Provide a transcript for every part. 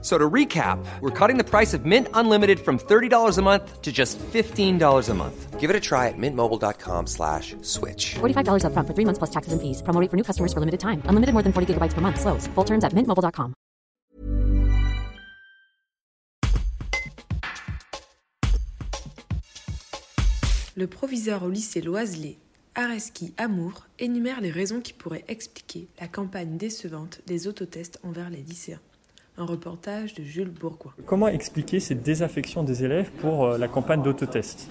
So to recap, we're cutting the price of Mint Unlimited from $30 a month to just $15 a month. Give it a try at mintmobile.com slash switch. $45 upfront for three months plus taxes and fees. Promo rate for new customers for limited time. Unlimited more than 40 gigabytes per month. Slows. Full terms at mintmobile.com. Le proviseur au lycée Loiselet, Areski Amour, énumère les raisons qui pourraient expliquer la campagne décevante des autotests envers les lycéens. Un reportage de Jules Bourgoin. Comment expliquer cette désaffection des élèves pour euh, la campagne d'autotest?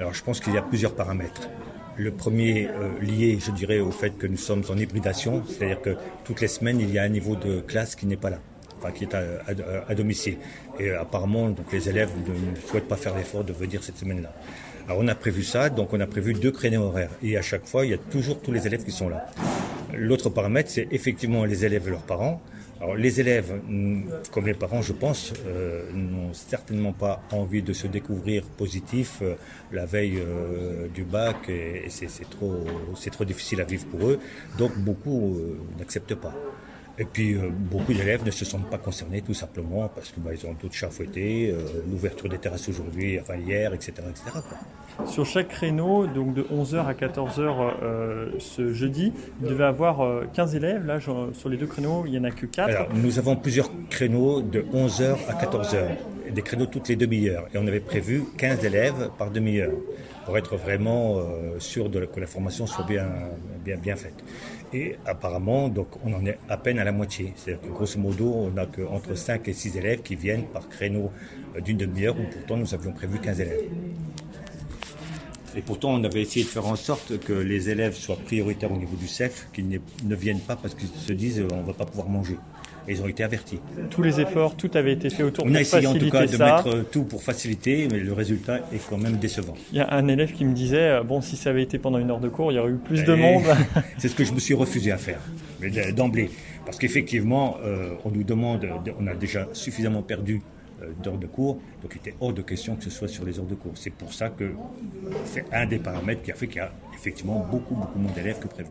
Alors je pense qu'il y a plusieurs paramètres. Le premier euh, lié, je dirais, au fait que nous sommes en hybridation, c'est-à-dire que toutes les semaines, il y a un niveau de classe qui n'est pas là, enfin qui est à, à- à domicile. Et euh, apparemment, donc les élèves ne, ne souhaitent pas faire l'effort de venir cette semaine-là. Alors on a prévu ça, donc on a prévu deux créneaux horaires. Et à chaque fois, il y a toujours tous les élèves qui sont là. L'autre paramètre, c'est effectivement les élèves et leurs parents. Alors les élèves, mm, comme les parents, je pense, euh, n'ont certainement pas envie de se découvrir positif euh, la veille euh, du bac et, c'est trop, difficile à vivre pour eux. Donc beaucoup n'acceptent pas. Et puis euh, beaucoup d'élèves ne se sentent pas concernés tout simplement parce que bah, ont d'autres chats fouettés, euh, l'ouverture des terrasses aujourd'hui, enfin hier, etc., etc. quoi. Sur chaque créneau, donc de 11h à 14h euh, ce jeudi, il devait avoir euh, 15 élèves. Là, sur les deux créneaux, il n'y en a que 4. Alors, nous avons plusieurs créneaux de 11h à 14h, et des créneaux toutes les demi-heures. Et on avait prévu 15 élèves par demi-heure, pour être vraiment sûr de, que la formation soit bien, bien, bien faite. Et apparemment, on en est à peine à la moitié. C'est-à-dire que grosso modo, on n'a qu'entre 5 et 6 élèves qui viennent par créneau euh, d'une demi-heure, où pourtant nous avions prévu 15 élèves. Et pourtant, on avait essayé de faire en sorte que les élèves soient prioritaires au niveau du CEF, qu'ils ne viennent pas parce qu'ils se disent euh, on ne va pas pouvoir manger. Et ils ont été avertis. Tous les efforts, tout avait été fait autour On pour a essayé en tout cas de ça. mettre tout pour faciliter, mais le résultat est quand même décevant. Il y a un élève qui me disait euh, bon, si ça avait été pendant une heure de cours, il y aurait eu plus de Et monde. C'est ce que je me suis refusé à faire, d'emblée. Parce qu'effectivement, euh, on nous demande, on a déjà suffisamment perdu euh, d'heures de cours, donc il était hors de question que ce soit sur les heures de cours. C'est pour ça que c'est un des paramètres qui a fait qu'il y a effectivement beaucoup, beaucoup moins d'élèves que prévu.